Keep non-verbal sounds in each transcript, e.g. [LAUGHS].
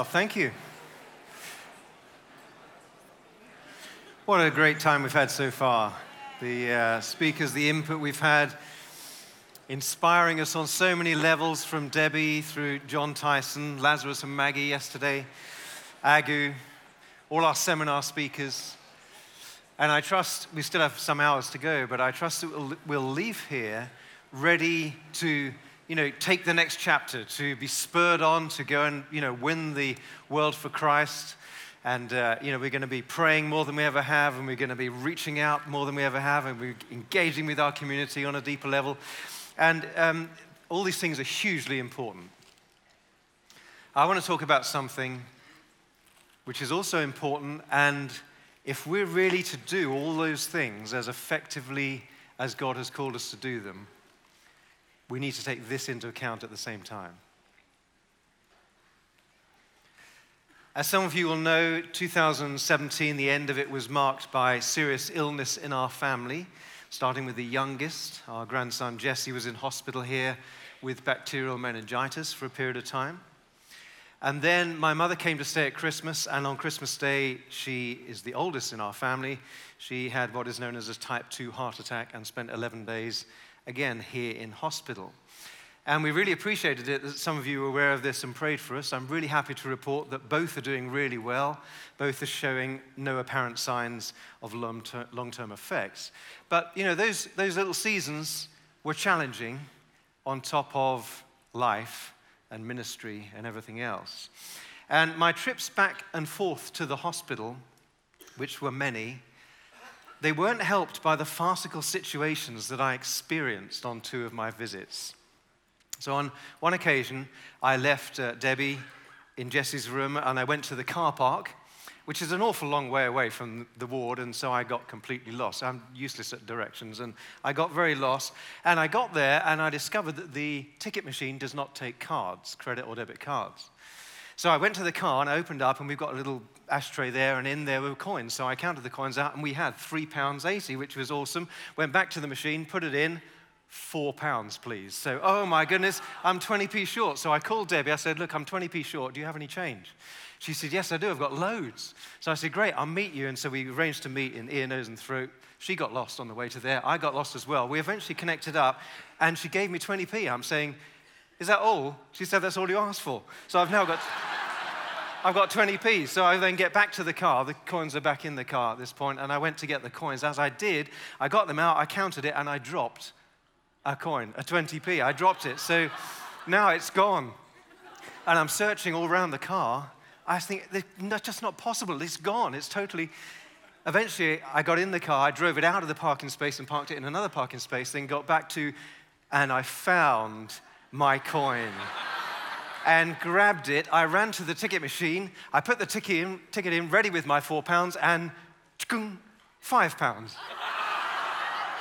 Well, thank you. What a great time we've had so far. The uh, speakers, the input we've had, inspiring us on so many levels from Debbie through John Tyson, Lazarus and Maggie yesterday, Agu, all our seminar speakers. And I trust we still have some hours to go, but I trust that we'll, we'll leave here ready to you know, take the next chapter, to be spurred on to go and, you know, win the world for Christ. And, uh, you know, we're going to be praying more than we ever have, and we're going to be reaching out more than we ever have, and we're engaging with our community on a deeper level. And um, all these things are hugely important. I want to talk about something which is also important, and if we're really to do all those things as effectively as God has called us to do them, we need to take this into account at the same time. As some of you will know, 2017, the end of it was marked by serious illness in our family, starting with the youngest. Our grandson Jesse was in hospital here with bacterial meningitis for a period of time. And then my mother came to stay at Christmas, and on Christmas Day, she is the oldest in our family. She had what is known as a type 2 heart attack and spent 11 days again here in hospital. And we really appreciated it that some of you were aware of this and prayed for us. I'm really happy to report that both are doing really well. Both are showing no apparent signs of long term effects. But, you know, those, those little seasons were challenging on top of life and ministry and everything else. And my trips back and forth to the hospital, which were many, they weren't helped by the farcical situations that I experienced on two of my visits. So, on one occasion, I left uh, Debbie in Jesse's room and I went to the car park, which is an awful long way away from the ward, and so I got completely lost. I'm useless at directions, and I got very lost. And I got there and I discovered that the ticket machine does not take cards, credit or debit cards. So I went to the car and I opened up, and we've got a little ashtray there, and in there were coins. So I counted the coins out, and we had three pounds eighty, which was awesome. Went back to the machine, put it in, four pounds, please. So, oh my goodness, I'm 20p short. So I called Debbie. I said, Look, I'm 20p short. Do you have any change? She said, Yes, I do. I've got loads. So I said, Great, I'll meet you. And so we arranged to meet in ear, nose, and throat. She got lost on the way to there. I got lost as well. We eventually connected up, and she gave me 20p. I'm saying, Is that all? She said, That's all you asked for. So I've now got. I've got 20p. So I then get back to the car. The coins are back in the car at this point, and I went to get the coins. As I did, I got them out, I counted it, and I dropped a coin, a 20p. I dropped it. So now it's gone. And I'm searching all around the car. I think that's just not possible. It's gone. It's totally. Eventually, I got in the car, I drove it out of the parking space and parked it in another parking space, then got back to, and I found my coin and grabbed it. I ran to the ticket machine. I put the ticket in, ticket in ready with my four pounds, and five pounds.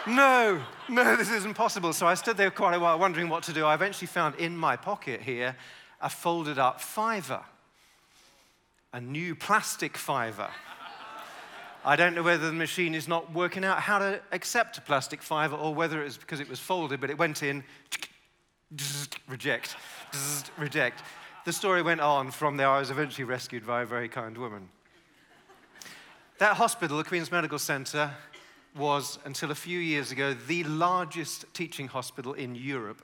no, no, this isn't possible. So I stood there quite a while wondering what to do. I eventually found in my pocket here a folded up fiver, a new plastic fiver. I don't know whether the machine is not working out how to accept a plastic fiver or whether it was because it was folded, but it went in, reject reject. The story went on from there. I was eventually rescued by a very kind woman. That hospital, the Queen's Medical Centre, was, until a few years ago, the largest teaching hospital in Europe.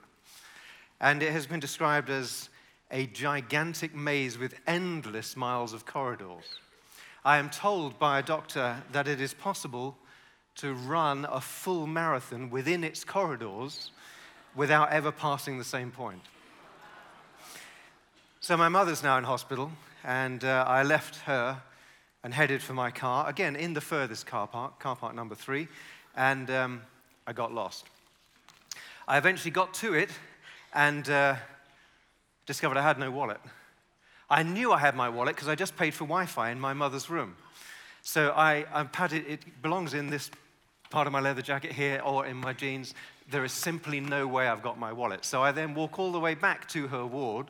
And it has been described as a gigantic maze with endless miles of corridors. I am told by a doctor that it is possible to run a full marathon within its corridors without ever passing the same point. So my mother's now in hospital, and uh, I left her and headed for my car, again in the furthest car park, car park number three, and um, I got lost. I eventually got to it and uh, discovered I had no wallet. I knew I had my wallet because I just paid for Wi Fi in my mother's room. So I, I patted, it belongs in this part of my leather jacket here or in my jeans. There is simply no way I've got my wallet. So I then walk all the way back to her ward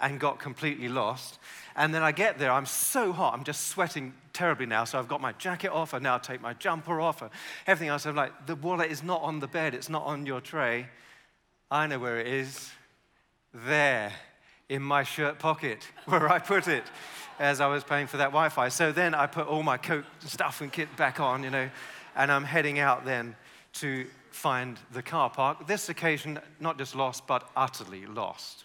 and got completely lost. And then I get there, I'm so hot, I'm just sweating terribly now. So I've got my jacket off, I now take my jumper off, everything else. I'm like, the wallet is not on the bed, it's not on your tray. I know where it is. There. in my shirt pocket [LAUGHS] where I put it as I was paying for that Wi Fi. So then I put all my coat stuff and kit back on, you know, and I'm heading out then to find the car park. This occasion, not just lost, but utterly lost.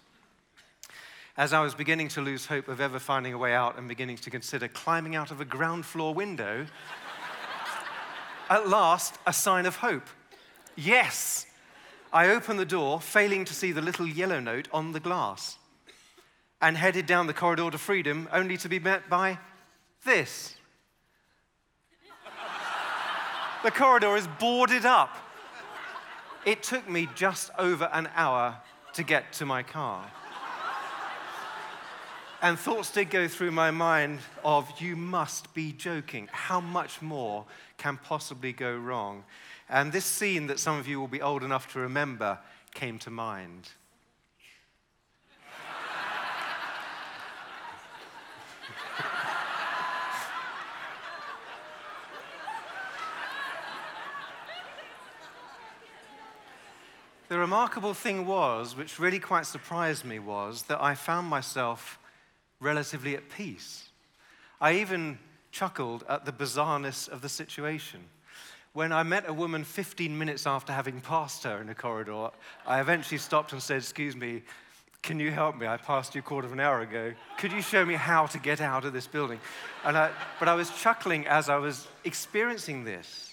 As I was beginning to lose hope of ever finding a way out and beginning to consider climbing out of a ground floor window, at last, a sign of hope. Yes! I opened the door, failing to see the little yellow note on the glass, and headed down the corridor to freedom, only to be met by this. the corridor is boarded up. It took me just over an hour to get to my car. And thoughts did go through my mind of, you must be joking. How much more can possibly go wrong? And this scene that some of you will be old enough to remember came to mind. The remarkable thing was, which really quite surprised me, was that I found myself relatively at peace. I even chuckled at the bizarreness of the situation. When I met a woman 15 minutes after having passed her in a corridor, I eventually stopped and said, Excuse me, can you help me? I passed you a quarter of an hour ago. Could you show me how to get out of this building? And I, but I was chuckling as I was experiencing this.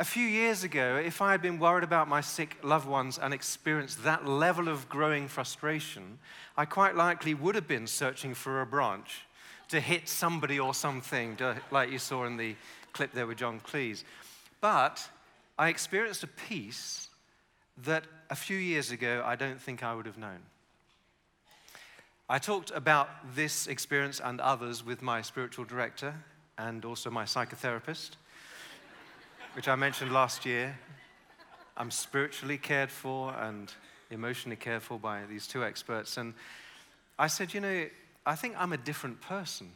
A few years ago, if I had been worried about my sick loved ones and experienced that level of growing frustration, I quite likely would have been searching for a branch to hit somebody or something, to, like you saw in the clip there with John Cleese. But I experienced a peace that a few years ago I don't think I would have known. I talked about this experience and others with my spiritual director and also my psychotherapist which I mentioned last year. I'm spiritually cared for and emotionally cared for by these two experts. And I said, you know, I think I'm a different person.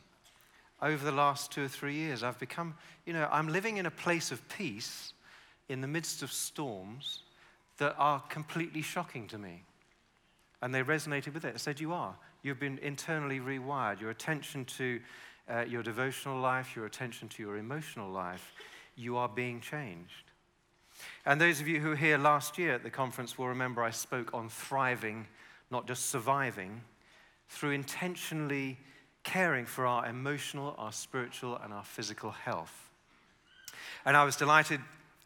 Over the last two or three years, I've become, you know, I'm living in a place of peace in the midst of storms that are completely shocking to me. And they resonated with it. I said, You are. You've been internally rewired. Your attention to uh, your devotional life, your attention to your emotional life you are being changed. And those of you who were here last year at the conference will remember I spoke on thriving, not just surviving, through intentionally caring for our emotional, our spiritual, and our physical health. And I was delighted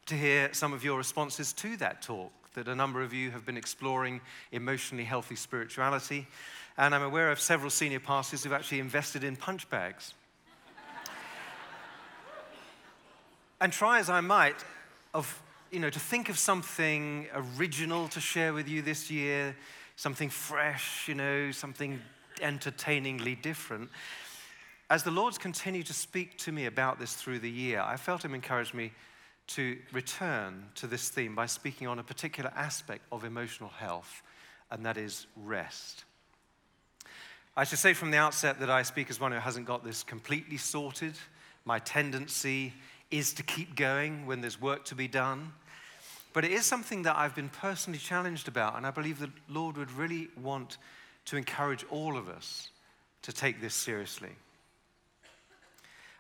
to hear some of your responses to that talk, that a number of you have been exploring emotionally healthy spirituality. And I'm aware of several senior pastors who've actually invested in punch bags. And try as I might, of, you know, to think of something original to share with you this year, something fresh, you know, something entertainingly different. As the Lord's continued to speak to me about this through the year, I felt Him encourage me to return to this theme by speaking on a particular aspect of emotional health, and that is rest. I should say from the outset that I speak as one who hasn't got this completely sorted. My tendency is to keep going when there's work to be done. But it is something that I've been personally challenged about, and I believe the Lord would really want to encourage all of us to take this seriously.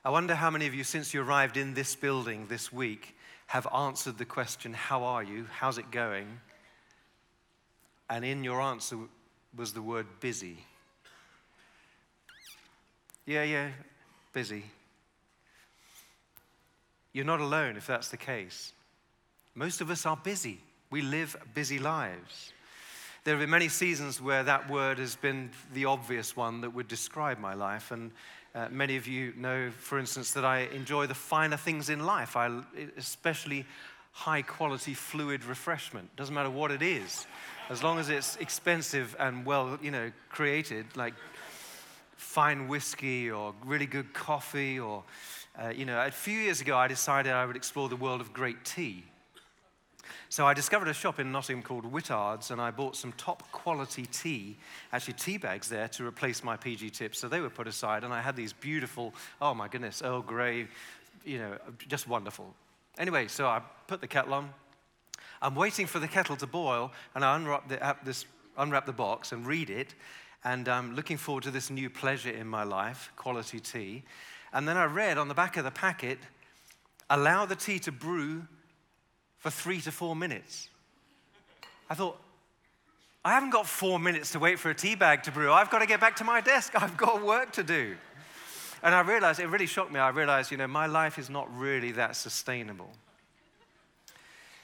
I wonder how many of you, since you arrived in this building this week, have answered the question, How are you? How's it going? And in your answer was the word busy. Yeah, yeah, busy. You're not alone if that's the case. Most of us are busy. We live busy lives. There have been many seasons where that word has been the obvious one that would describe my life. And uh, many of you know, for instance, that I enjoy the finer things in life, I, especially high quality fluid refreshment. Doesn't matter what it is, as long as it's expensive and well, you know, created, like fine whiskey or really good coffee or uh, you know, a few years ago, I decided I would explore the world of great tea. So I discovered a shop in Nottingham called Whittards, and I bought some top quality tea, actually tea bags there to replace my PG tips. So they were put aside, and I had these beautiful, oh my goodness, Earl Grey, you know, just wonderful. Anyway, so I put the kettle on. I'm waiting for the kettle to boil, and I unwrap the, this, unwrap the box and read it, and I'm looking forward to this new pleasure in my life, quality tea. And then I read on the back of the packet, allow the tea to brew for three to four minutes. I thought, I haven't got four minutes to wait for a tea bag to brew. I've got to get back to my desk. [LAUGHS] I've got work to do. And I realized, it really shocked me. I realized, you know, my life is not really that sustainable.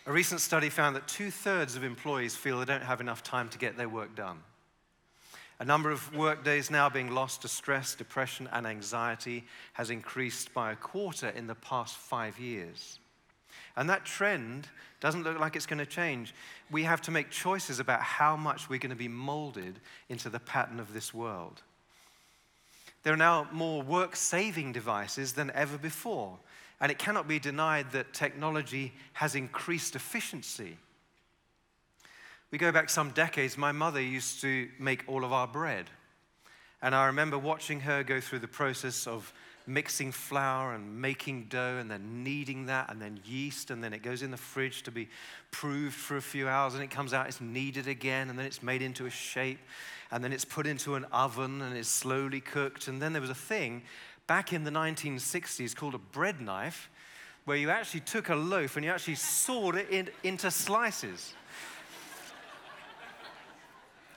A recent study found that two thirds of employees feel they don't have enough time to get their work done. A number of work days now being lost to stress, depression, and anxiety has increased by a quarter in the past five years. And that trend doesn't look like it's going to change. We have to make choices about how much we're going to be molded into the pattern of this world. There are now more work saving devices than ever before, and it cannot be denied that technology has increased efficiency. We go back some decades, my mother used to make all of our bread. And I remember watching her go through the process of mixing flour and making dough and then kneading that and then yeast and then it goes in the fridge to be proved for a few hours and it comes out, it's kneaded again and then it's made into a shape and then it's put into an oven and it's slowly cooked. And then there was a thing back in the 1960s called a bread knife where you actually took a loaf and you actually sawed it in, into slices.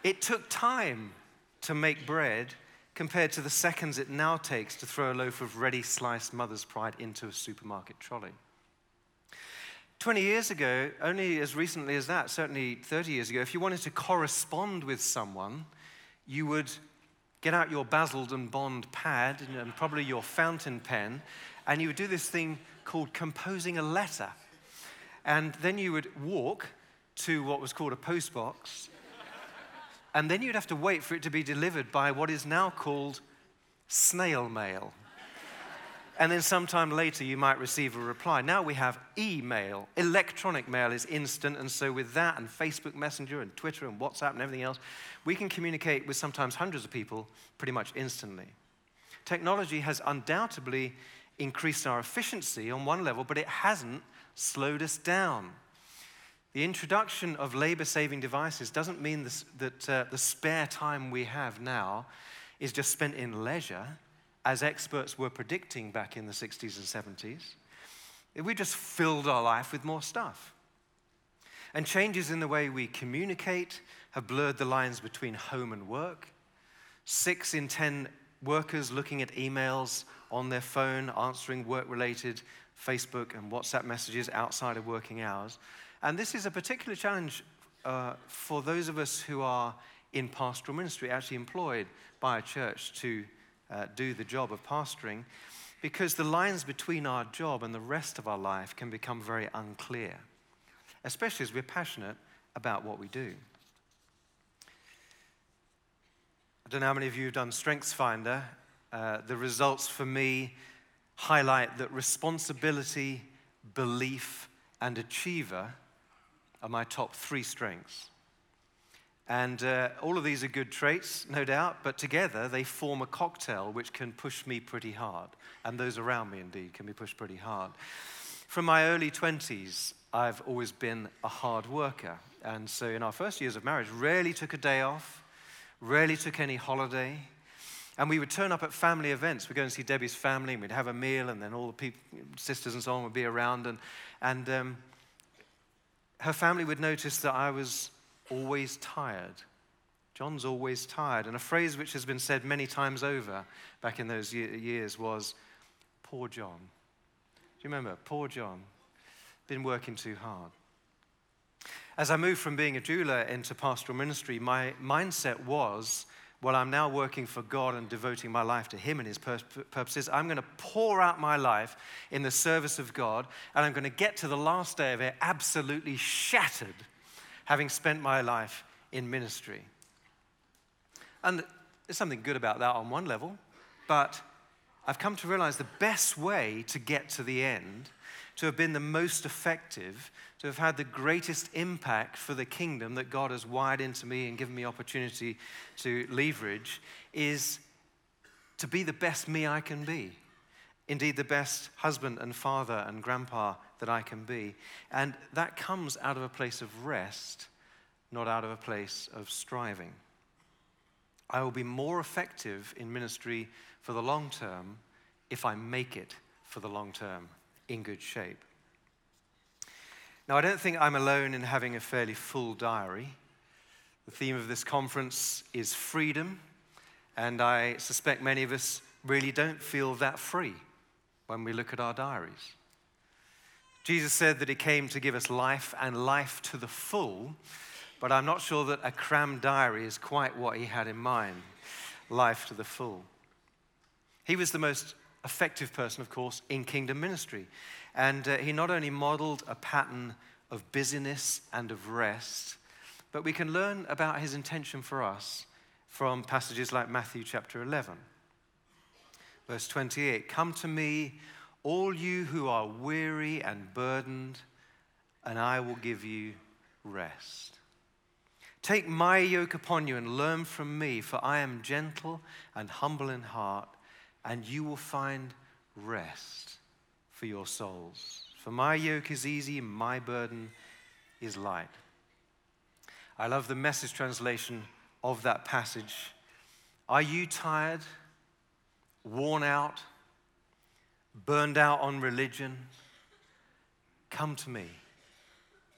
It took time to make bread compared to the seconds it now takes to throw a loaf of ready sliced mother's pride into a supermarket trolley. 20 years ago, only as recently as that, certainly 30 years ago, if you wanted to correspond with someone, you would get out your Basildon Bond pad and probably your fountain pen, and you would do this thing called composing a letter. And then you would walk to what was called a postbox, and then you'd have to wait for it to be delivered by what is now called snail mail. And then sometime later, you might receive a reply. Now we have email. Electronic mail is instant. And so, with that, and Facebook Messenger, and Twitter, and WhatsApp, and everything else, we can communicate with sometimes hundreds of people pretty much instantly. Technology has undoubtedly increased our efficiency on one level, but it hasn't slowed us down. The introduction of labor saving devices doesn't mean this, that uh, the spare time we have now is just spent in leisure, as experts were predicting back in the 60s and 70s. We just filled our life with more stuff. And changes in the way we communicate have blurred the lines between home and work. Six in 10 workers looking at emails on their phone, answering work related Facebook and WhatsApp messages outside of working hours. And this is a particular challenge uh, for those of us who are in pastoral ministry, actually employed by a church to uh, do the job of pastoring, because the lines between our job and the rest of our life can become very unclear, especially as we're passionate about what we do. I don't know how many of you have done StrengthsFinder. Uh, the results for me highlight that responsibility, belief, and achiever are my top three strengths. And uh, all of these are good traits, no doubt, but together they form a cocktail which can push me pretty hard. And those around me, indeed, can be pushed pretty hard. From my early 20s, I've always been a hard worker. And so in our first years of marriage, rarely took a day off, rarely took any holiday. And we would turn up at family events. We'd go and see Debbie's family, and we'd have a meal, and then all the people, sisters and so on would be around. And, and um, her family would notice that I was always tired. John's always tired. And a phrase which has been said many times over back in those years was, Poor John. Do you remember? Poor John. Been working too hard. As I moved from being a jeweler into pastoral ministry, my mindset was well, I'm now working for God and devoting my life to Him and His purposes. I'm going to pour out my life in the service of God, and I'm going to get to the last day of it absolutely shattered, having spent my life in ministry. And there's something good about that on one level, but I've come to realize the best way to get to the end to have been the most effective, to have had the greatest impact for the kingdom that God has wired into me and given me opportunity to leverage is to be the best me I can be. Indeed, the best husband and father and grandpa that I can be. And that comes out of a place of rest, not out of a place of striving. I will be more effective in ministry for the long term if I make it for the long term in good shape. Now, I don't think I'm alone in having a fairly full diary. The theme of this conference is freedom, and I suspect many of us really don't feel that free when we look at our diaries. Jesus said that he came to give us life and life to the full, but I'm not sure that a crammed diary is quite what he had in mind life to the full. He was the most effective person, of course, in kingdom ministry. And uh, he not only modeled a pattern of busyness and of rest, but we can learn about his intention for us from passages like Matthew chapter 11. Verse 28 Come to me, all you who are weary and burdened, and I will give you rest. Take my yoke upon you and learn from me, for I am gentle and humble in heart, and you will find rest for your souls. For my yoke is easy, my burden is light. I love the message translation of that passage. Are you tired, worn out, burned out on religion? Come to me,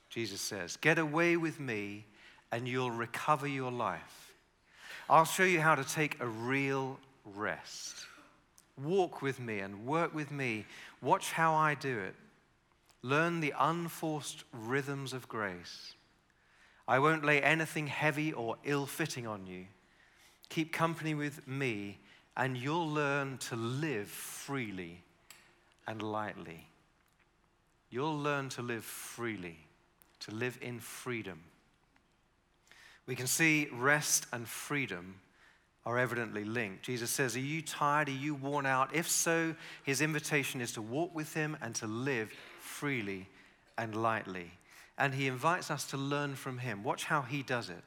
Jesus says. Get away with me, and you'll recover your life. I'll show you how to take a real rest. Walk with me and work with me. Watch how I do it. Learn the unforced rhythms of grace. I won't lay anything heavy or ill fitting on you. Keep company with me, and you'll learn to live freely and lightly. You'll learn to live freely, to live in freedom. We can see rest and freedom are evidently linked. Jesus says, Are you tired? Are you worn out? If so, his invitation is to walk with him and to live freely and lightly. And he invites us to learn from him. Watch how he does it.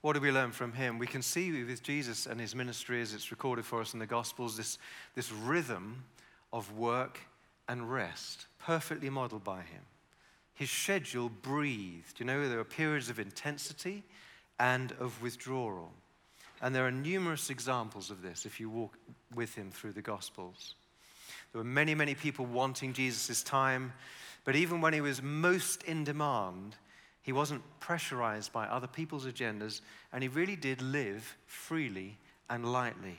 What do we learn from him? We can see with Jesus and his ministry, as it's recorded for us in the Gospels, this, this rhythm of work and rest, perfectly modeled by him. His schedule breathed. You know, there are periods of intensity and of withdrawal. And there are numerous examples of this if you walk with him through the Gospels. There were many, many people wanting Jesus' time, but even when he was most in demand, he wasn't pressurized by other people's agendas, and he really did live freely and lightly.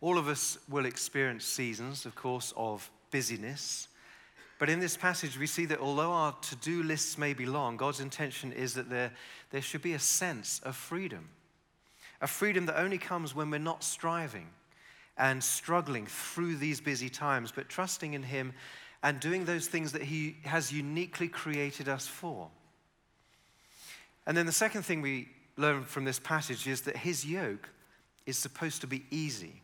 All of us will experience seasons, of course, of busyness. But in this passage, we see that although our to do lists may be long, God's intention is that there, there should be a sense of freedom. A freedom that only comes when we're not striving and struggling through these busy times, but trusting in Him and doing those things that He has uniquely created us for. And then the second thing we learn from this passage is that His yoke is supposed to be easy.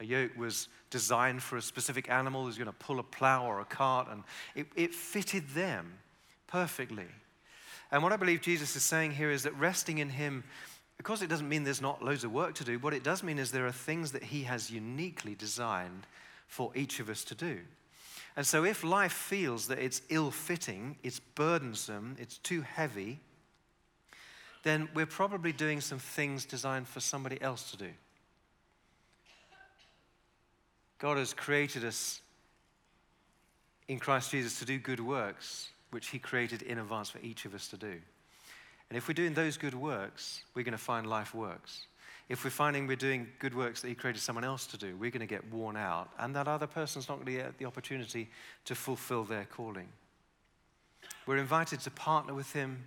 A yoke was designed for a specific animal who's going to pull a plow or a cart, and it, it fitted them perfectly. And what I believe Jesus is saying here is that resting in Him of course, it doesn't mean there's not loads of work to do. What it does mean is there are things that He has uniquely designed for each of us to do. And so, if life feels that it's ill fitting, it's burdensome, it's too heavy, then we're probably doing some things designed for somebody else to do. God has created us in Christ Jesus to do good works, which He created in advance for each of us to do. And if we're doing those good works, we're going to find life works. If we're finding we're doing good works that He created someone else to do, we're going to get worn out, and that other person's not going to get the opportunity to fulfill their calling. We're invited to partner with Him,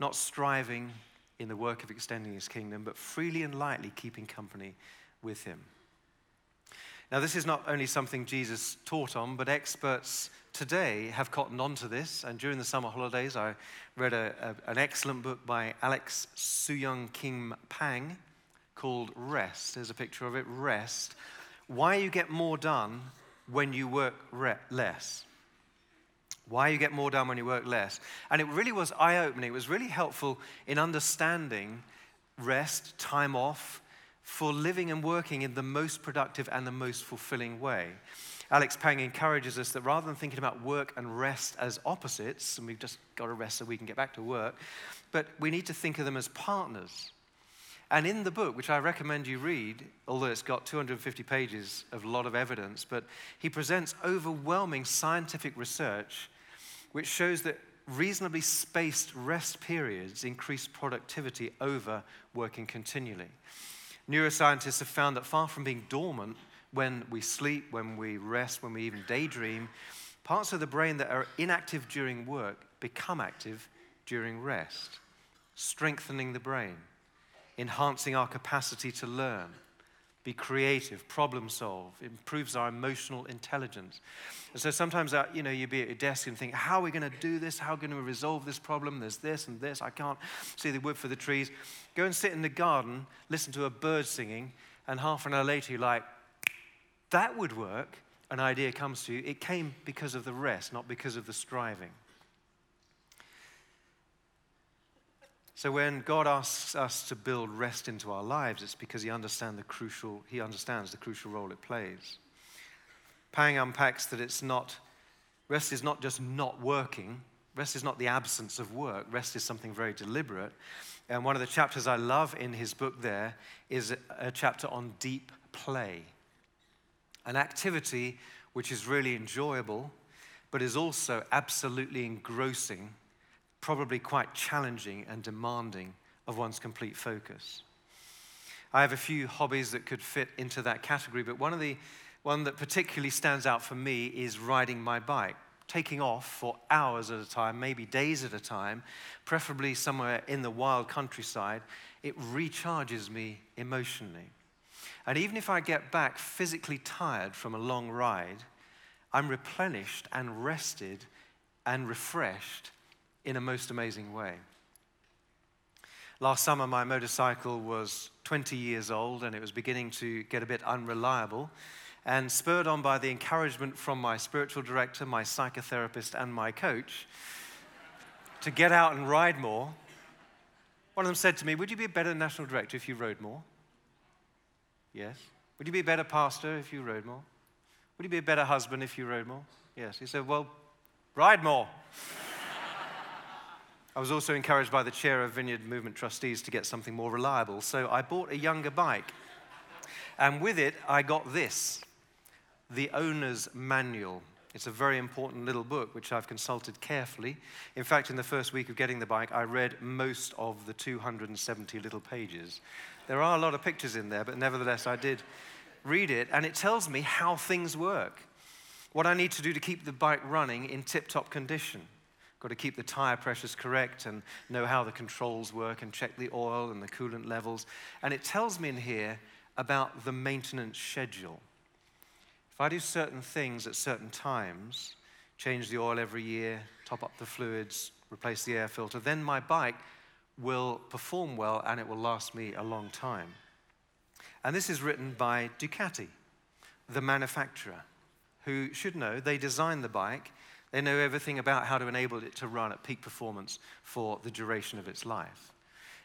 not striving in the work of extending His kingdom, but freely and lightly keeping company with Him. Now, this is not only something Jesus taught on, but experts today have cottoned on to this. And during the summer holidays, I read a, a, an excellent book by Alex Soojung Kim Pang called Rest. There's a picture of it Rest. Why you get more done when you work re- less. Why you get more done when you work less. And it really was eye opening. It was really helpful in understanding rest, time off, for living and working in the most productive and the most fulfilling way. Alex Pang encourages us that rather than thinking about work and rest as opposites, and we've just got to rest so we can get back to work, but we need to think of them as partners. And in the book, which I recommend you read, although it's got 250 pages of a lot of evidence, but he presents overwhelming scientific research which shows that reasonably spaced rest periods increase productivity over working continually. Neuroscientists have found that far from being dormant when we sleep, when we rest, when we even daydream, parts of the brain that are inactive during work become active during rest, strengthening the brain, enhancing our capacity to learn, be creative, problem solve, improves our emotional intelligence. And so sometimes, uh, you know, you'd be at your desk and think, how are we going to do this? How are we going to resolve this problem? There's this and this. I can't see the wood for the trees. Go and sit in the garden, listen to a bird singing, and half an hour later you're like, that would work. An idea comes to you. It came because of the rest, not because of the striving. So when God asks us to build rest into our lives, it's because he, understand the crucial, he understands the crucial role it plays. Pang unpacks that it's not, rest is not just not working, rest is not the absence of work, rest is something very deliberate. And one of the chapters I love in his book there is a chapter on deep play, an activity which is really enjoyable, but is also absolutely engrossing probably quite challenging and demanding of one's complete focus. I have a few hobbies that could fit into that category, but one of the one that particularly stands out for me is riding my bike, taking off for hours at a time, maybe days at a time, preferably somewhere in the wild countryside. It recharges me emotionally. And even if I get back physically tired from a long ride, I'm replenished and rested and refreshed in a most amazing way. Last summer, my motorcycle was 20 years old and it was beginning to get a bit unreliable. And spurred on by the encouragement from my spiritual director, my psychotherapist, and my coach to get out and ride more, one of them said to me, Would you be a better national director if you rode more? Yes. Would you be a better pastor if you rode more? Would you be a better husband if you rode more? Yes. He said, Well, ride more. I was also encouraged by the chair of Vineyard Movement Trustees to get something more reliable, so I bought a younger bike. And with it, I got this the owner's manual. It's a very important little book which I've consulted carefully. In fact, in the first week of getting the bike, I read most of the 270 little pages. There are a lot of pictures in there, but nevertheless, I did read it, and it tells me how things work, what I need to do to keep the bike running in tip top condition. Got to keep the tire pressures correct and know how the controls work and check the oil and the coolant levels. And it tells me in here about the maintenance schedule. If I do certain things at certain times, change the oil every year, top up the fluids, replace the air filter, then my bike will perform well and it will last me a long time. And this is written by Ducati, the manufacturer, who should know they designed the bike they know everything about how to enable it to run at peak performance for the duration of its life.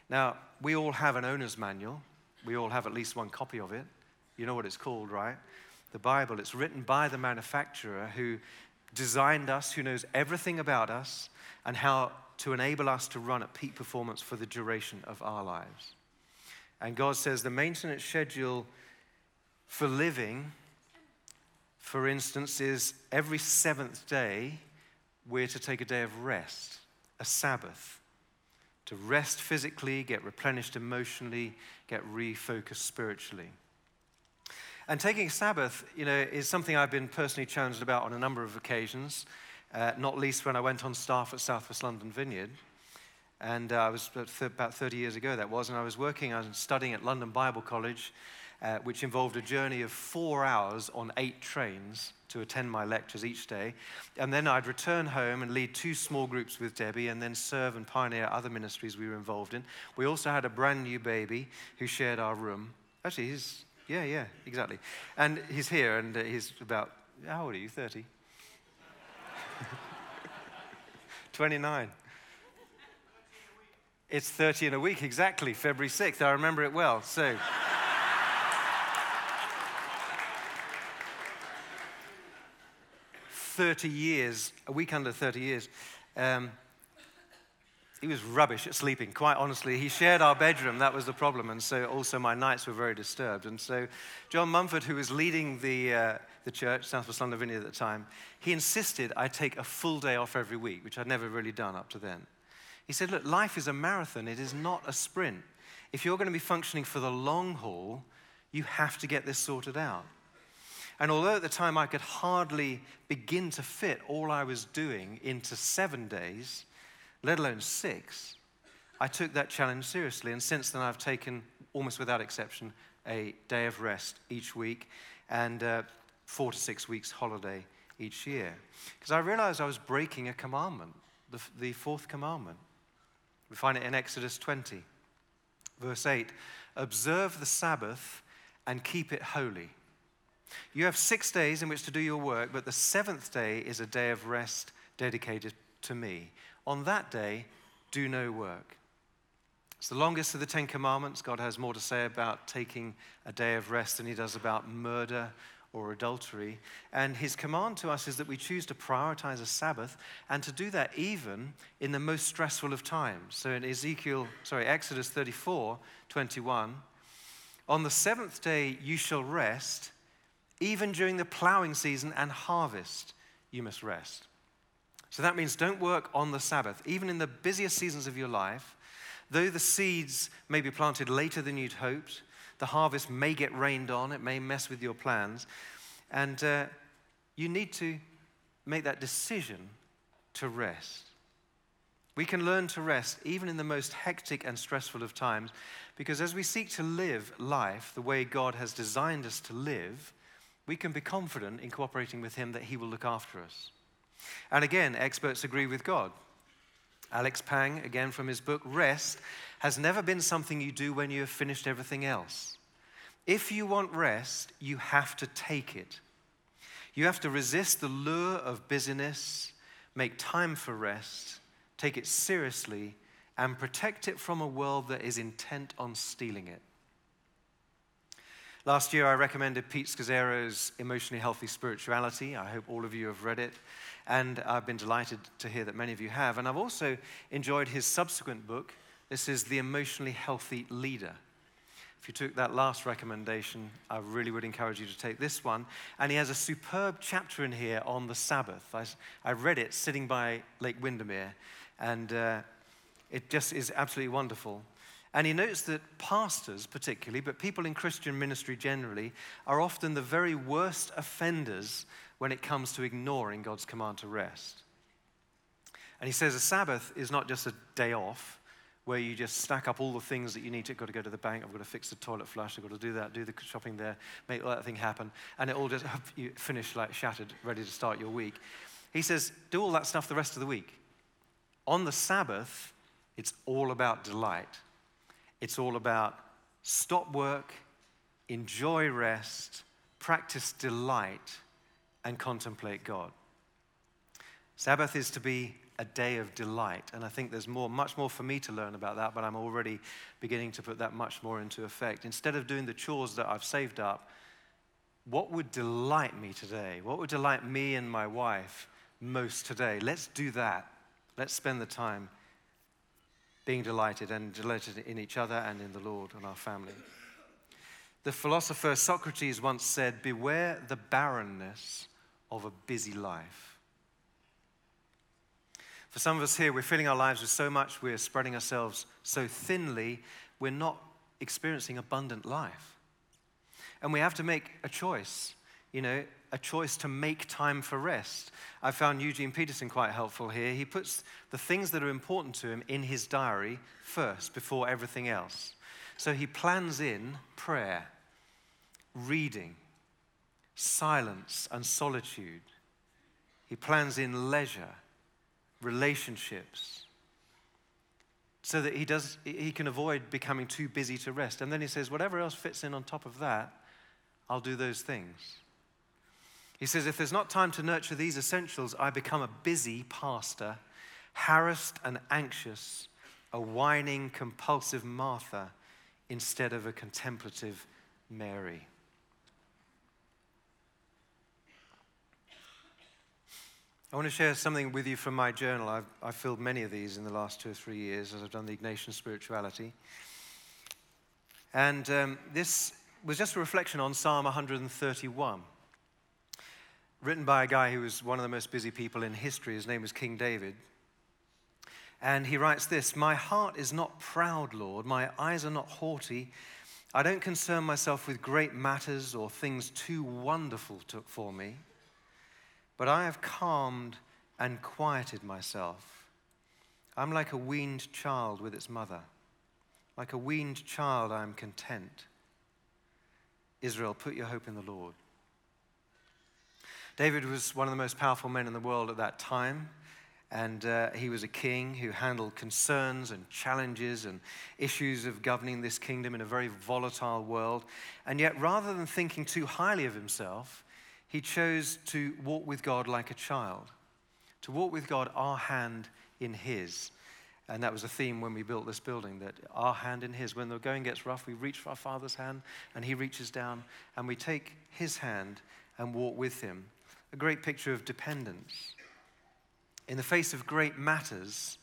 Now, we all have an owner's manual. We all have at least one copy of it. You know what it's called, right? The Bible. It's written by the manufacturer who designed us, who knows everything about us, and how to enable us to run at peak performance for the duration of our lives. And God says the maintenance schedule for living for instance, is every seventh day we're to take a day of rest, a Sabbath, to rest physically, get replenished emotionally, get refocused spiritually. And taking a Sabbath, you know, is something I've been personally challenged about on a number of occasions, uh, not least when I went on staff at Southwest London Vineyard. And uh, I was about 30 years ago, that was, and I was working, I was studying at London Bible College, uh, which involved a journey of four hours on eight trains to attend my lectures each day. And then I'd return home and lead two small groups with Debbie and then serve and pioneer other ministries we were involved in. We also had a brand new baby who shared our room. Actually, he's, yeah, yeah, exactly. And he's here and uh, he's about, how old are you? 30? [LAUGHS] 29. It's 30 in a week, exactly, February 6th. I remember it well. So. 30 years, a week under 30 years, um, he was rubbish at sleeping, quite honestly. He shared our bedroom, that was the problem. And so also my nights were very disturbed. And so John Mumford, who was leading the, uh, the church, Southwest London Vineyard at the time, he insisted I take a full day off every week, which I'd never really done up to then. He said, Look, life is a marathon, it is not a sprint. If you're going to be functioning for the long haul, you have to get this sorted out. And although at the time I could hardly begin to fit all I was doing into seven days, let alone six, I took that challenge seriously. And since then, I've taken, almost without exception, a day of rest each week and uh, four to six weeks holiday each year. Because I realized I was breaking a commandment, the, the fourth commandment. We find it in Exodus 20, verse 8 Observe the Sabbath and keep it holy. You have six days in which to do your work, but the seventh day is a day of rest dedicated to me. On that day, do no work. It's the longest of the Ten Commandments. God has more to say about taking a day of rest than he does about murder or adultery. And his command to us is that we choose to prioritize a Sabbath and to do that even in the most stressful of times. So in Ezekiel, sorry, Exodus 34 21, on the seventh day you shall rest, even during the plowing season and harvest, you must rest. So that means don't work on the Sabbath. Even in the busiest seasons of your life, though the seeds may be planted later than you'd hoped, the harvest may get rained on, it may mess with your plans, and uh, you need to make that decision to rest. We can learn to rest even in the most hectic and stressful of times because as we seek to live life the way God has designed us to live, we can be confident in cooperating with Him that He will look after us. And again, experts agree with God. Alex Pang, again from his book, Rest, has never been something you do when you have finished everything else. If you want rest, you have to take it. You have to resist the lure of busyness, make time for rest, take it seriously, and protect it from a world that is intent on stealing it. Last year, I recommended Pete Scazzero's Emotionally Healthy Spirituality. I hope all of you have read it. And I've been delighted to hear that many of you have. And I've also enjoyed his subsequent book. This is The Emotionally Healthy Leader. If you took that last recommendation, I really would encourage you to take this one. And he has a superb chapter in here on the Sabbath. I, I read it sitting by Lake Windermere, and uh, it just is absolutely wonderful. And he notes that pastors, particularly, but people in Christian ministry generally, are often the very worst offenders when it comes to ignoring God's command to rest. And he says a Sabbath is not just a day off where you just stack up all the things that you need to. Got to go to the bank. I've got to fix the toilet flush. I've got to do that. Do the shopping there. Make all that thing happen. And it all just [LAUGHS] you finish like shattered, ready to start your week. He says, do all that stuff the rest of the week. On the Sabbath, it's all about delight. It's all about stop work, enjoy rest, practice delight, and contemplate God. Sabbath is to be a day of delight, and I think there's more, much more for me to learn about that, but I'm already beginning to put that much more into effect. Instead of doing the chores that I've saved up, what would delight me today? What would delight me and my wife most today? Let's do that. Let's spend the time being delighted and delighted in each other and in the Lord and our family. The philosopher Socrates once said, Beware the barrenness of a busy life. For some of us here, we're filling our lives with so much, we're spreading ourselves so thinly, we're not experiencing abundant life. And we have to make a choice, you know, a choice to make time for rest. I found Eugene Peterson quite helpful here. He puts the things that are important to him in his diary first before everything else. So he plans in prayer, reading, silence, and solitude. He plans in leisure, relationships, so that he, does, he can avoid becoming too busy to rest. And then he says, whatever else fits in on top of that, I'll do those things. He says, if there's not time to nurture these essentials, I become a busy pastor, harassed and anxious, a whining, compulsive Martha instead of a contemplative Mary. I want to share something with you from my journal. I've, I've filled many of these in the last two or three years as I've done the Ignatian Spirituality. And um, this was just a reflection on Psalm 131, written by a guy who was one of the most busy people in history. His name was King David. And he writes this My heart is not proud, Lord. My eyes are not haughty. I don't concern myself with great matters or things too wonderful to, for me. But I have calmed and quieted myself. I'm like a weaned child with its mother. Like a weaned child, I am content. Israel, put your hope in the Lord. David was one of the most powerful men in the world at that time. And uh, he was a king who handled concerns and challenges and issues of governing this kingdom in a very volatile world. And yet, rather than thinking too highly of himself, he chose to walk with God like a child, to walk with God, our hand in his. And that was a theme when we built this building that our hand in his. When the going gets rough, we reach for our Father's hand, and he reaches down, and we take his hand and walk with him. A great picture of dependence. In the face of great matters,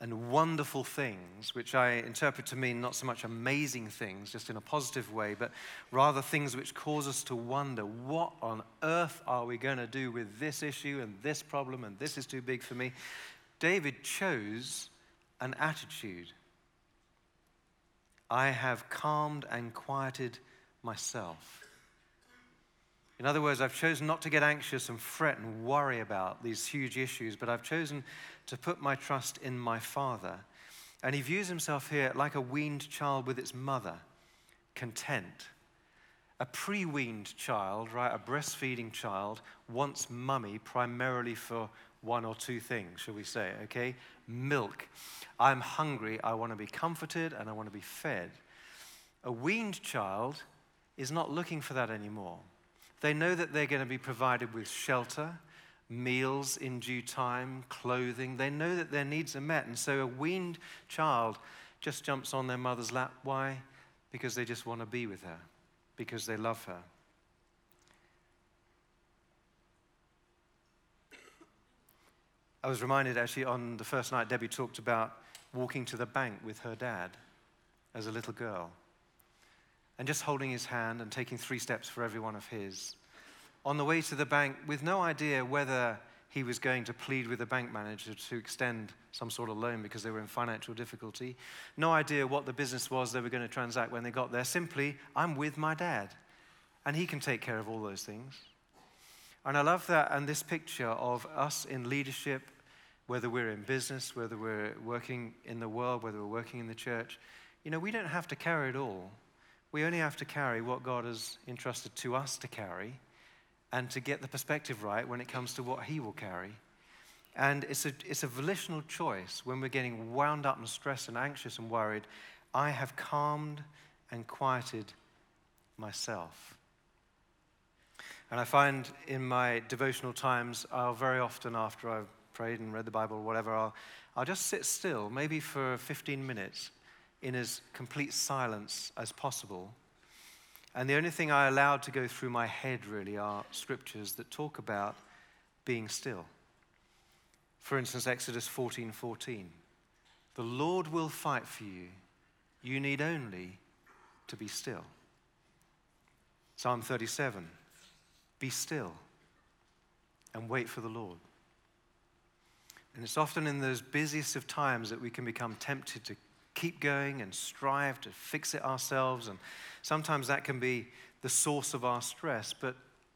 and wonderful things, which I interpret to mean not so much amazing things, just in a positive way, but rather things which cause us to wonder what on earth are we going to do with this issue and this problem and this is too big for me. David chose an attitude. I have calmed and quieted myself. In other words, I've chosen not to get anxious and fret and worry about these huge issues, but I've chosen to put my trust in my Father. And he views himself here like a weaned child with its mother, content. A pre weaned child, right, a breastfeeding child, wants mummy primarily for one or two things, shall we say, okay? Milk. I'm hungry, I want to be comforted, and I want to be fed. A weaned child is not looking for that anymore. They know that they're going to be provided with shelter, meals in due time, clothing. They know that their needs are met. And so a weaned child just jumps on their mother's lap. Why? Because they just want to be with her, because they love her. I was reminded actually on the first night Debbie talked about walking to the bank with her dad as a little girl and just holding his hand and taking three steps for every one of his. On the way to the bank, with no idea whether he was going to plead with the bank manager to extend some sort of loan because they were in financial difficulty. No idea what the business was they were going to transact when they got there. Simply, I'm with my dad, and he can take care of all those things. And I love that and this picture of us in leadership, whether we're in business, whether we're working in the world, whether we're working in the church. You know, we don't have to carry it all. We only have to carry what God has entrusted to us to carry and to get the perspective right when it comes to what He will carry. And it's a, it's a volitional choice when we're getting wound up and stressed and anxious and worried. I have calmed and quieted myself. And I find in my devotional times, I'll very often, after I've prayed and read the Bible or whatever, I'll, I'll just sit still, maybe for 15 minutes, in as complete silence as possible. And the only thing I allowed to go through my head really are scriptures that talk about being still. For instance, Exodus 14 14. The Lord will fight for you. You need only to be still. Psalm 37 Be still and wait for the Lord. And it's often in those busiest of times that we can become tempted to keep going and strive to fix it ourselves. And sometimes that can be the source of our stress. But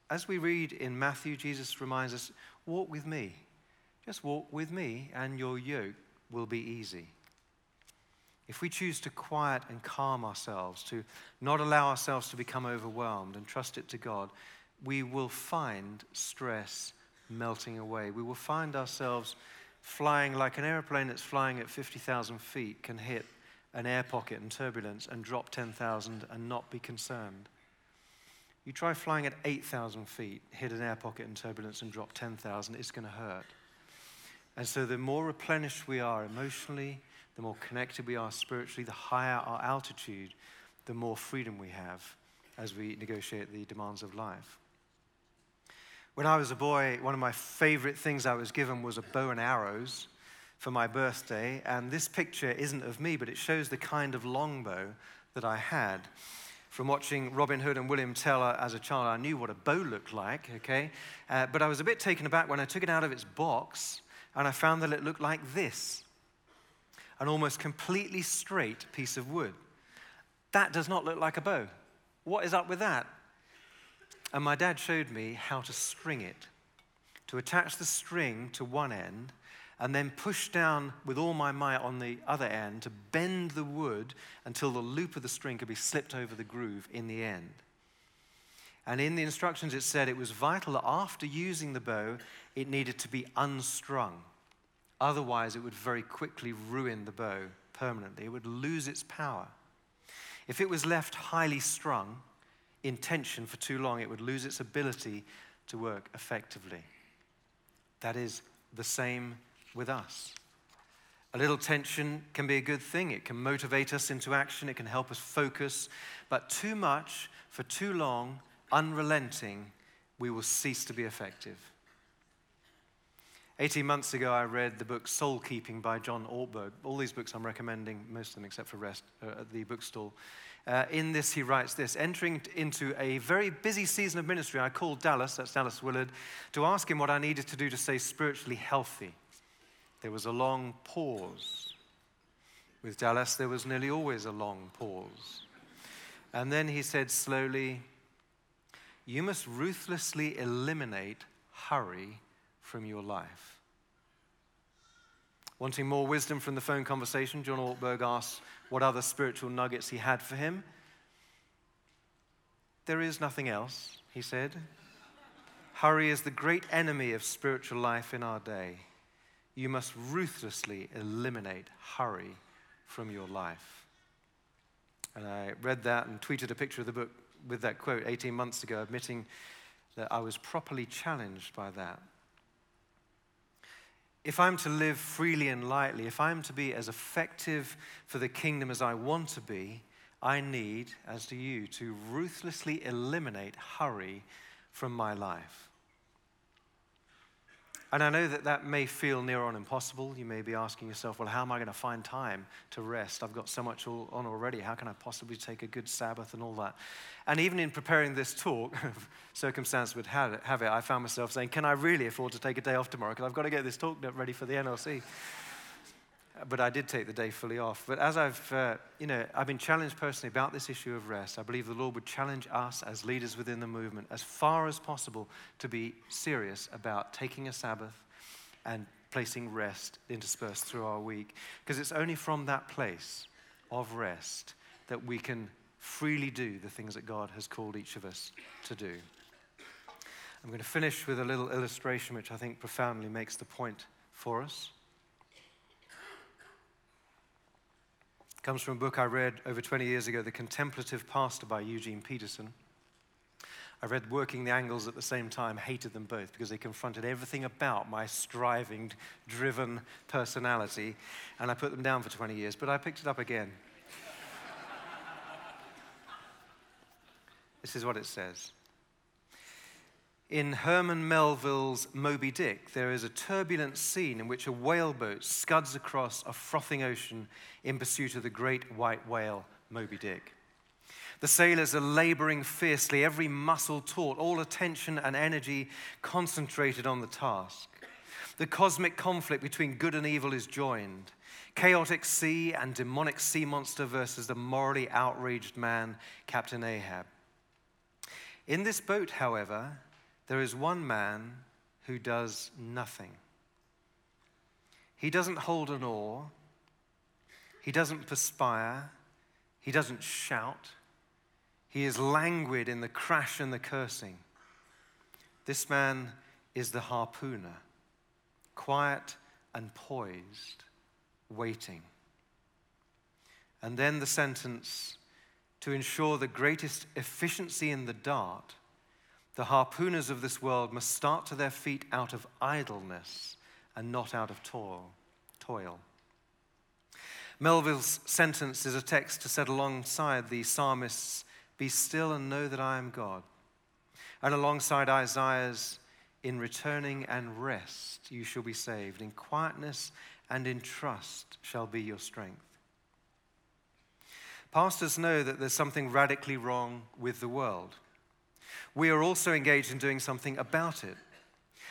as we read in Matthew, Jesus reminds us walk with me. Just walk with me, and your yoke will be easy. If we choose to quiet and calm ourselves, to not allow ourselves to become overwhelmed and trust it to God, we will find stress melting away. We will find ourselves flying like an airplane that's flying at 50,000 feet can hit an air pocket and turbulence and drop 10,000 and not be concerned. You try flying at 8,000 feet, hit an air pocket and turbulence and drop 10,000, it's going to hurt. And so the more replenished we are emotionally, the more connected we are spiritually, the higher our altitude, the more freedom we have as we negotiate the demands of life. When I was a boy, one of my favorite things I was given was a bow and arrows for my birthday. And this picture isn't of me, but it shows the kind of longbow that I had. From watching Robin Hood and William Tell as a child, I knew what a bow looked like, okay? Uh, but I was a bit taken aback when I took it out of its box and I found that it looked like this an almost completely straight piece of wood. That does not look like a bow. What is up with that? And my dad showed me how to string it, to attach the string to one end and then push down with all my might on the other end to bend the wood until the loop of the string could be slipped over the groove in the end. And in the instructions, it said it was vital that after using the bow, it needed to be unstrung. Otherwise, it would very quickly ruin the bow permanently. It would lose its power. If it was left highly strung in tension for too long, it would lose its ability to work effectively. That is the same with us. A little tension can be a good thing. It can motivate us into action, it can help us focus. But too much, for too long, unrelenting, we will cease to be effective. 18 months ago, I read the book Soul Keeping by John Ortberg. All these books I'm recommending, most of them except for Rest, uh, at the bookstall. Uh, in this, he writes this Entering into a very busy season of ministry, I called Dallas, that's Dallas Willard, to ask him what I needed to do to stay spiritually healthy. There was a long pause. With Dallas, there was nearly always a long pause. And then he said slowly, You must ruthlessly eliminate hurry from your life. Wanting more wisdom from the phone conversation, John Ortberg asked what other spiritual nuggets he had for him. There is nothing else, he said. Hurry is the great enemy of spiritual life in our day. You must ruthlessly eliminate hurry from your life. And I read that and tweeted a picture of the book with that quote 18 months ago, admitting that I was properly challenged by that. If I'm to live freely and lightly, if I'm to be as effective for the kingdom as I want to be, I need, as do you, to ruthlessly eliminate hurry from my life. And I know that that may feel near on impossible. You may be asking yourself, well, how am I going to find time to rest? I've got so much on already. How can I possibly take a good Sabbath and all that? And even in preparing this talk, [LAUGHS] circumstance would have it, I found myself saying, can I really afford to take a day off tomorrow? Because I've got to get this talk ready for the NLC but I did take the day fully off. But as I've, uh, you know, I've been challenged personally about this issue of rest, I believe the Lord would challenge us as leaders within the movement as far as possible to be serious about taking a Sabbath and placing rest interspersed through our week. Because it's only from that place of rest that we can freely do the things that God has called each of us to do. I'm going to finish with a little illustration which I think profoundly makes the point for us. Comes from a book I read over 20 years ago, The Contemplative Pastor by Eugene Peterson. I read Working the Angles at the same time, hated them both because they confronted everything about my striving, driven personality, and I put them down for 20 years, but I picked it up again. [LAUGHS] this is what it says. In Herman Melville's Moby Dick, there is a turbulent scene in which a whaleboat scuds across a frothing ocean in pursuit of the great white whale, Moby Dick. The sailors are laboring fiercely, every muscle taut, all attention and energy concentrated on the task. The cosmic conflict between good and evil is joined. Chaotic sea and demonic sea monster versus the morally outraged man, Captain Ahab. In this boat, however, there is one man who does nothing. He doesn't hold an oar, he doesn't perspire, he doesn't shout. He is languid in the crash and the cursing. This man is the harpooner, quiet and poised, waiting. And then the sentence to ensure the greatest efficiency in the dart the harpooners of this world must start to their feet out of idleness and not out of toil. toil. Melville's sentence is a text to set alongside the psalmist's, Be still and know that I am God, and alongside Isaiah's, In returning and rest you shall be saved. In quietness and in trust shall be your strength. Pastors know that there's something radically wrong with the world. We are also engaged in doing something about it.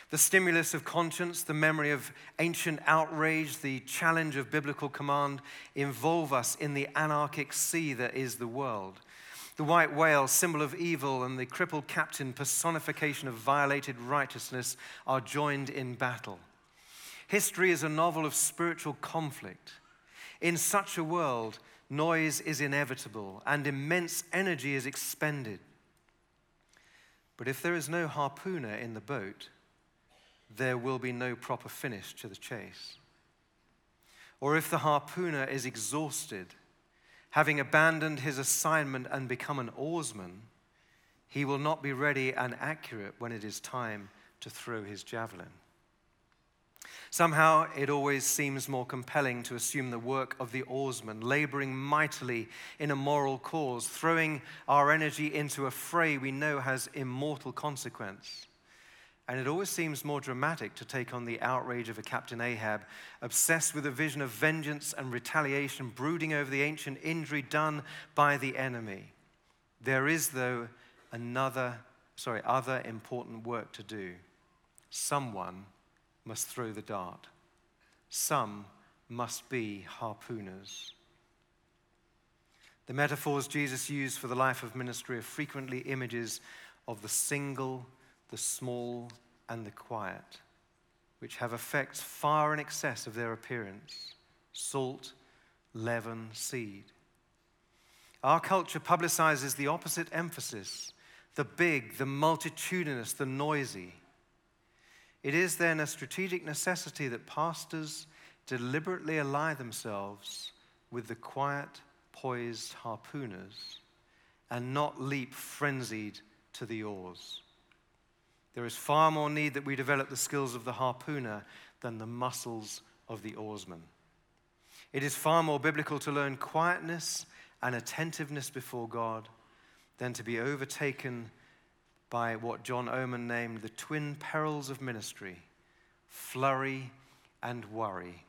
The stimulus of conscience, the memory of ancient outrage, the challenge of biblical command involve us in the anarchic sea that is the world. The white whale, symbol of evil, and the crippled captain, personification of violated righteousness, are joined in battle. History is a novel of spiritual conflict. In such a world, noise is inevitable and immense energy is expended. But if there is no harpooner in the boat, there will be no proper finish to the chase. Or if the harpooner is exhausted, having abandoned his assignment and become an oarsman, he will not be ready and accurate when it is time to throw his javelin. Somehow, it always seems more compelling to assume the work of the oarsman, laboring mightily in a moral cause, throwing our energy into a fray we know has immortal consequence. And it always seems more dramatic to take on the outrage of a Captain Ahab, obsessed with a vision of vengeance and retaliation, brooding over the ancient injury done by the enemy. There is, though, another, sorry, other important work to do. Someone must throw the dart. Some must be harpooners. The metaphors Jesus used for the life of ministry are frequently images of the single, the small, and the quiet, which have effects far in excess of their appearance salt, leaven, seed. Our culture publicizes the opposite emphasis the big, the multitudinous, the noisy. It is then a strategic necessity that pastors deliberately ally themselves with the quiet, poised harpooners and not leap frenzied to the oars. There is far more need that we develop the skills of the harpooner than the muscles of the oarsman. It is far more biblical to learn quietness and attentiveness before God than to be overtaken by what John Oman named the twin perils of ministry flurry and worry.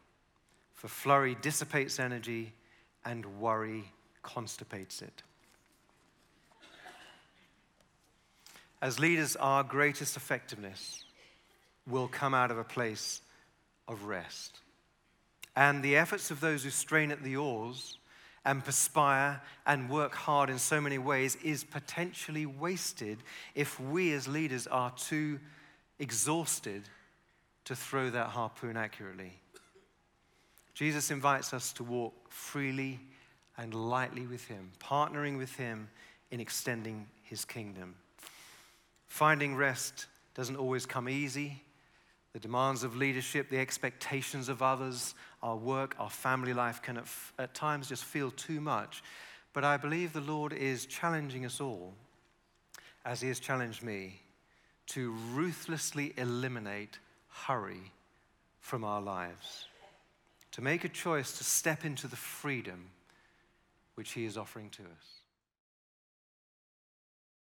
For flurry dissipates energy, and worry constipates it. As leaders, our greatest effectiveness will come out of a place of rest. And the efforts of those who strain at the oars and perspire and work hard in so many ways is potentially wasted if we as leaders are too exhausted to throw that harpoon accurately. Jesus invites us to walk freely and lightly with Him, partnering with Him in extending His kingdom. Finding rest doesn't always come easy. The demands of leadership, the expectations of others, our work, our family life can at, at times just feel too much. But I believe the Lord is challenging us all, as He has challenged me, to ruthlessly eliminate hurry from our lives, to make a choice to step into the freedom which He is offering to us.